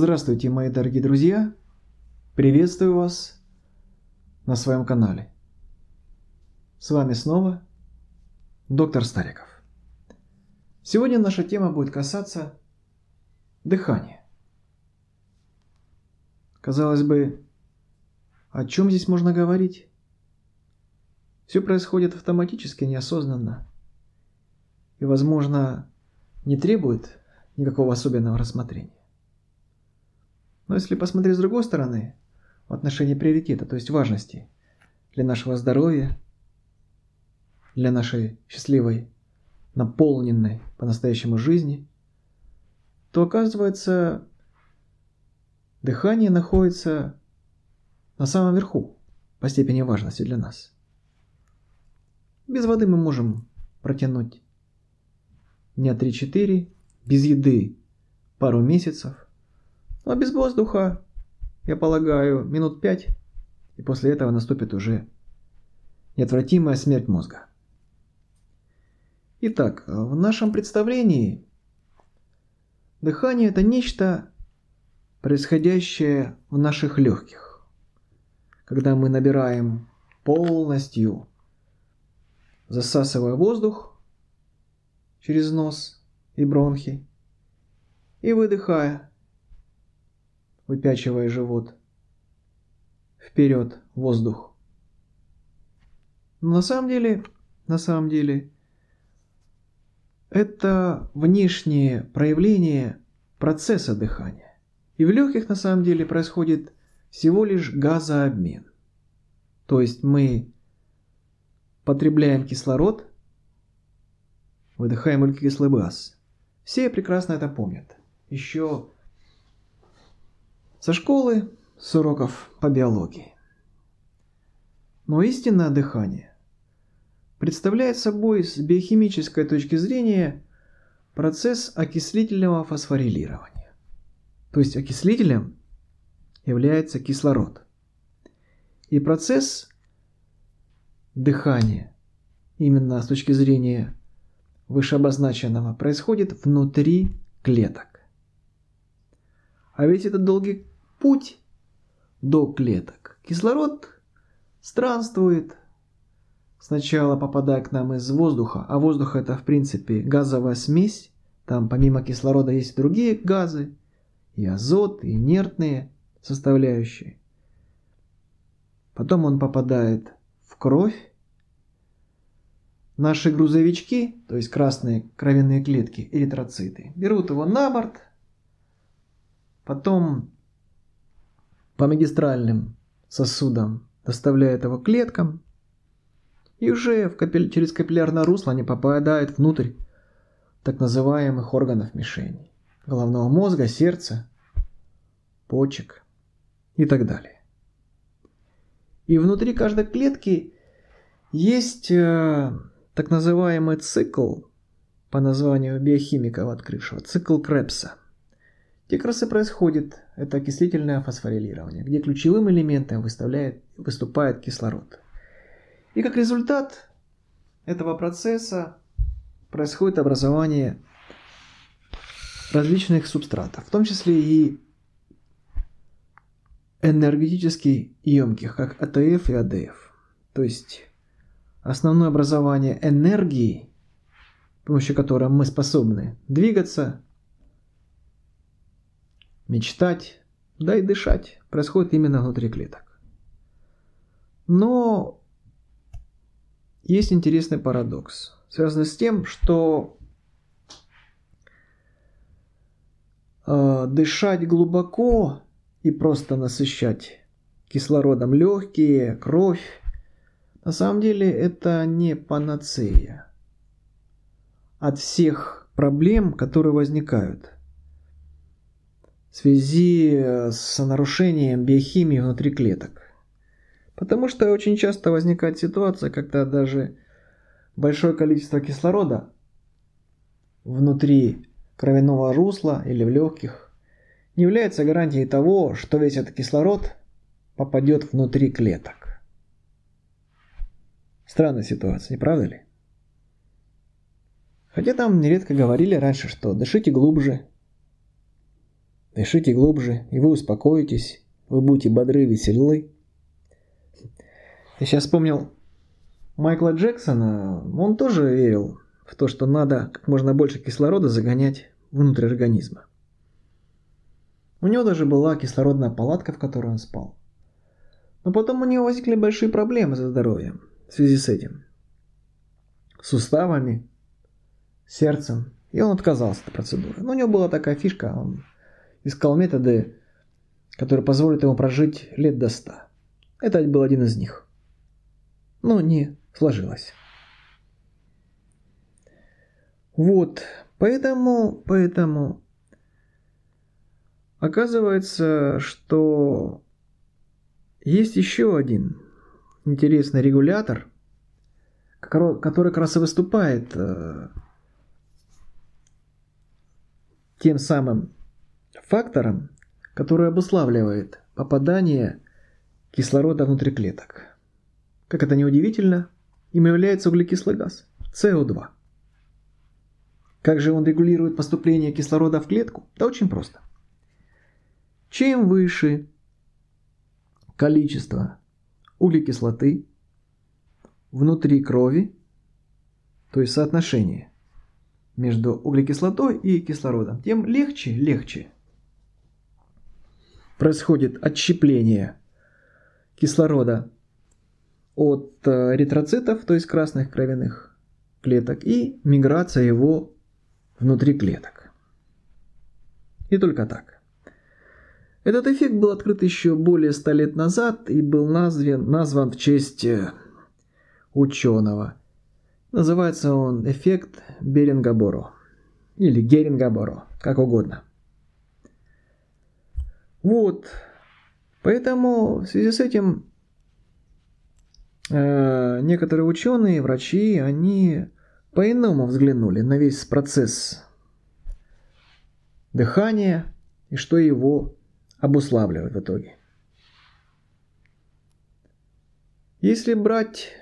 Здравствуйте, мои дорогие друзья! Приветствую вас на своем канале. С вами снова доктор Стариков. Сегодня наша тема будет касаться дыхания. Казалось бы, о чем здесь можно говорить? Все происходит автоматически, неосознанно. И, возможно, не требует никакого особенного рассмотрения. Но если посмотреть с другой стороны, в отношении приоритета, то есть важности для нашего здоровья, для нашей счастливой, наполненной по-настоящему жизни, то оказывается, дыхание находится на самом верху по степени важности для нас. Без воды мы можем протянуть дня 3-4, без еды пару месяцев – ну а без воздуха, я полагаю, минут пять, и после этого наступит уже неотвратимая смерть мозга. Итак, в нашем представлении дыхание – это нечто, происходящее в наших легких. Когда мы набираем полностью, засасывая воздух через нос и бронхи, и выдыхая – выпячивая живот. Вперед, воздух. Но на самом деле, на самом деле, это внешнее проявление процесса дыхания. И в легких на самом деле происходит всего лишь газообмен. То есть мы потребляем кислород, выдыхаем углекислый газ. Все прекрасно это помнят. Еще со школы, с уроков по биологии. Но истинное дыхание представляет собой с биохимической точки зрения процесс окислительного фосфорилирования. То есть окислителем является кислород. И процесс дыхания, именно с точки зрения вышеобозначенного, происходит внутри клеток. А ведь это долгий путь до клеток. Кислород странствует, сначала попадая к нам из воздуха, а воздух это в принципе газовая смесь, там помимо кислорода есть другие газы, и азот, и инертные составляющие. Потом он попадает в кровь. Наши грузовички, то есть красные кровяные клетки, эритроциты, берут его на борт, потом по магистральным сосудам доставляет его клеткам, и уже в капиль... через капиллярное русло они попадают внутрь так называемых органов мишени. Головного мозга, сердца, почек и так далее. И внутри каждой клетки есть э, так называемый цикл по названию биохимиков открывшего, цикл Крепса – как раз и происходит это окислительное фосфорилирование, где ключевым элементом выставляет, выступает кислород. И как результат этого процесса происходит образование различных субстратов, в том числе и энергетически емких, как АТФ и АДФ. То есть основное образование энергии, с помощью которой мы способны двигаться, мечтать, да и дышать происходит именно внутри клеток. Но есть интересный парадокс, связанный с тем, что э, дышать глубоко и просто насыщать кислородом легкие, кровь, на самом деле это не панацея от всех проблем, которые возникают – в связи э, с нарушением биохимии внутри клеток. Потому что очень часто возникает ситуация, когда даже большое количество кислорода внутри кровяного русла или в легких не является гарантией того, что весь этот кислород попадет внутри клеток. Странная ситуация, не правда ли? Хотя там нередко говорили раньше, что дышите глубже, Дышите глубже, и вы успокоитесь, вы будете бодры, веселы. Я сейчас вспомнил Майкла Джексона, он тоже верил в то, что надо как можно больше кислорода загонять внутрь организма. У него даже была кислородная палатка, в которой он спал. Но потом у него возникли большие проблемы со здоровьем в связи с этим. Суставами, сердцем. И он отказался от процедуры. Но у него была такая фишка, он искал методы, которые позволят ему прожить лет до ста. Это был один из них. Но не сложилось. Вот, поэтому, поэтому оказывается, что есть еще один интересный регулятор, который как раз и выступает э, тем самым фактором, который обуславливает попадание кислорода внутрь клеток. Как это неудивительно, им является углекислый газ – СО2. Как же он регулирует поступление кислорода в клетку? Да очень просто. Чем выше количество углекислоты внутри крови, то есть соотношение между углекислотой и кислородом, тем легче, легче происходит отщепление кислорода от э, эритроцитов, то есть красных кровяных клеток, и миграция его внутри клеток. И только так. Этот эффект был открыт еще более ста лет назад и был назван, назван в честь э, ученого. Называется он эффект Беринга-Боро или Геринга-Боро, как угодно. Вот. Поэтому в связи с этим э, некоторые ученые, врачи, они по-иному взглянули на весь процесс дыхания и что его обуславливает в итоге. Если брать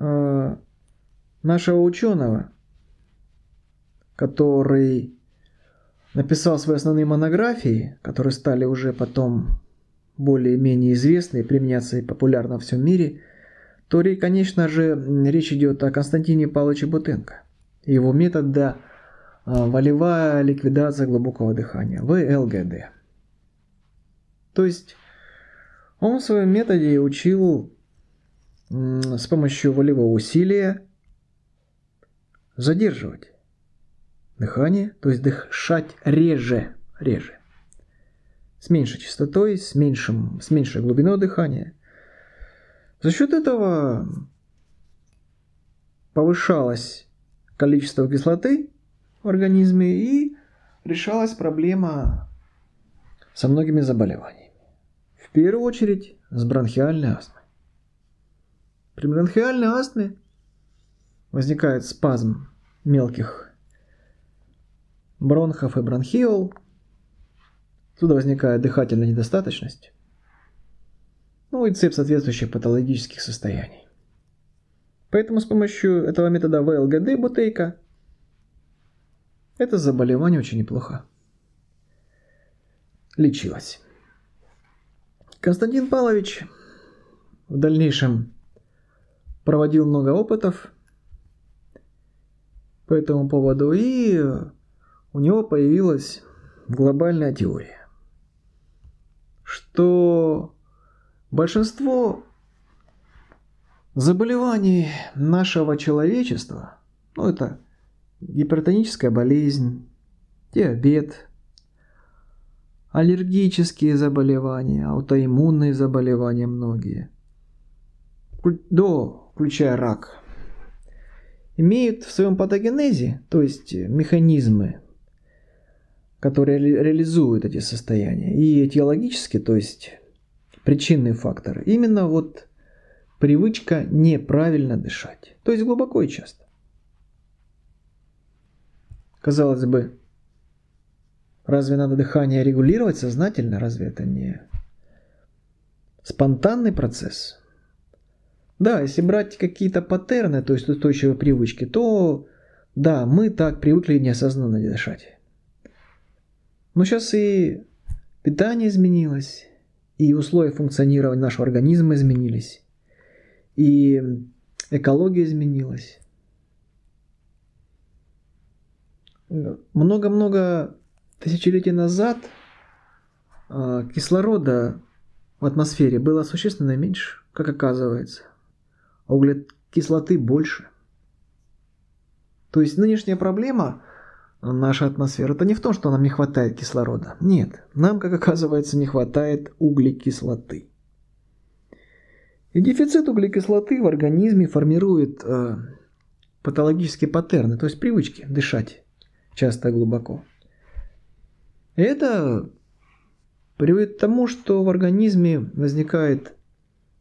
э, нашего ученого, который написал свои основные монографии, которые стали уже потом более-менее известны и применяться и популярно во всем мире, то, конечно же, речь идет о Константине Павловиче Бутенко. Его метода волевая ликвидация глубокого дыхания, ВЛГД. То есть он в своем методе учил с помощью волевого усилия задерживать дыхание, то есть дышать реже, реже. С меньшей частотой, с, меньшим, с меньшей глубиной дыхания. За счет этого повышалось количество кислоты в организме и решалась проблема со многими заболеваниями. В первую очередь с бронхиальной астмой. При бронхиальной астме возникает спазм мелких бронхов и бронхиол. Отсюда возникает дыхательная недостаточность. Ну и цепь соответствующих патологических состояний. Поэтому с помощью этого метода ВЛГД бутейка это заболевание очень неплохо лечилось. Константин Павлович в дальнейшем проводил много опытов по этому поводу и у него появилась глобальная теория, что большинство заболеваний нашего человечества, ну это гипертоническая болезнь, диабет, аллергические заболевания, аутоиммунные заболевания многие, до, включая рак, имеют в своем патогенезе, то есть механизмы которые реализуют эти состояния. И этиологически, то есть причинные факторы, именно вот привычка неправильно дышать. То есть глубоко и часто. Казалось бы, разве надо дыхание регулировать сознательно? Разве это не спонтанный процесс? Да, если брать какие-то паттерны, то есть устойчивые привычки, то да, мы так привыкли неосознанно дышать. Но сейчас и питание изменилось, и условия функционирования нашего организма изменились, и экология изменилась. Много-много тысячелетий назад а, кислорода в атмосфере было существенно меньше, как оказывается, а углекислоты больше. То есть нынешняя проблема нашей атмосферы это не в том, что нам не хватает кислорода. Нет, нам, как оказывается, не хватает углекислоты. И дефицит углекислоты в организме формирует э, патологические паттерны, то есть привычки дышать часто глубоко. И это приводит к тому, что в организме возникают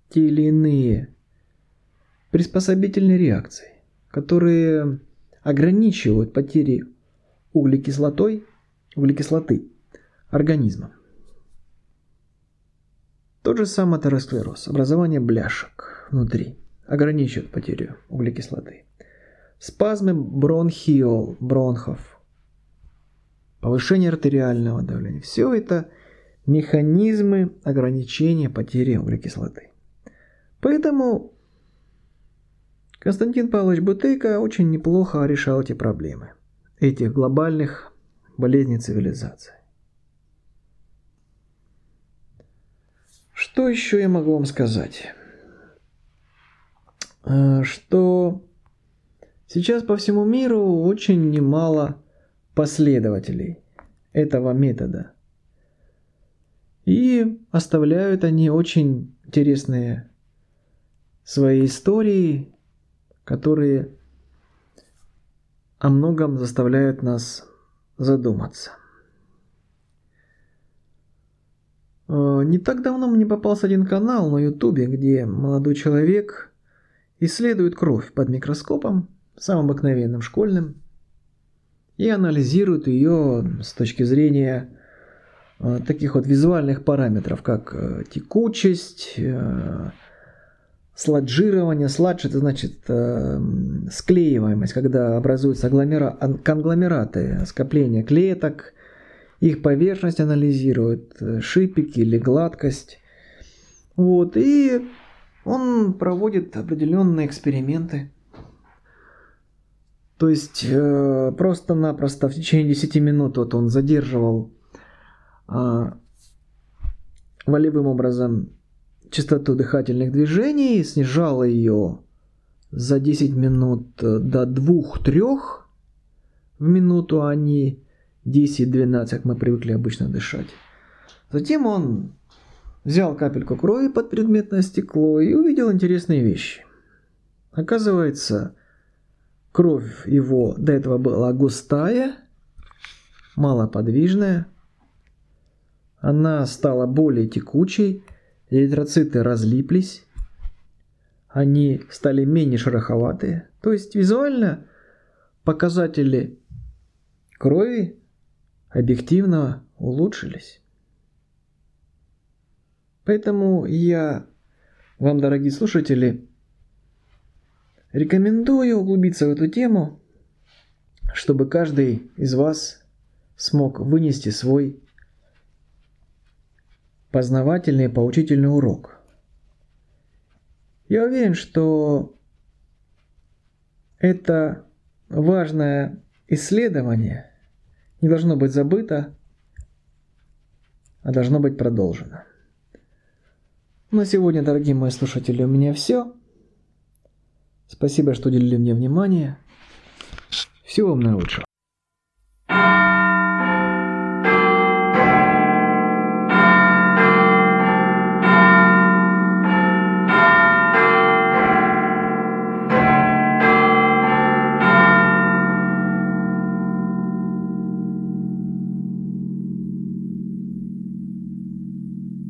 те или иные приспособительные реакции, которые ограничивают потери углекислотой, углекислоты организма. Тот же самый атеросклероз, образование бляшек внутри, ограничивает потерю углекислоты. Спазмы бронхиол, бронхов, повышение артериального давления. Все это механизмы ограничения потери углекислоты. Поэтому Константин Павлович Бутейко очень неплохо решал эти проблемы, этих глобальных болезней цивилизации. Что еще я могу вам сказать? Э, что сейчас по всему миру очень немало последователей этого метода. И оставляют они очень интересные свои истории, которые о многом заставляют нас задуматься. Э, не так давно мне попался один канал на ютубе, где молодой человек исследует кровь под микроскопом, самым обыкновенным школьным, и анализирует ее с точки зрения э, таких вот визуальных параметров, как э, текучесть, сладжирование. Сладж это значит склеиваемость, когда образуются конгломераты, скопления клеток, их поверхность анализирует, э, шипики или гладкость. Вот, и он проводит определенные эксперименты. То есть э, просто-напросто в течение 10 минут вот он задерживал э, волевым образом частоту дыхательных движений, снижал ее за 10 минут э, до 2-3 в минуту, они 10-12, как мы привыкли обычно дышать. Затем он взял капельку крови под предметное стекло и увидел интересные вещи. Оказывается, кровь его до этого была густая, малоподвижная. Она стала более текучей, эритроциты разлиплись, они стали менее шероховатые. То есть визуально показатели крови объективно улучшились. Поэтому я вам, дорогие слушатели, рекомендую углубиться в эту тему, чтобы каждый из вас смог вынести свой познавательный и поучительный урок. Я уверен, что это важное исследование – не должно быть забыто, а должно быть продолжено. На сегодня, дорогие мои слушатели, у меня все. Спасибо, что уделили мне внимание. Всего вам наилучшего.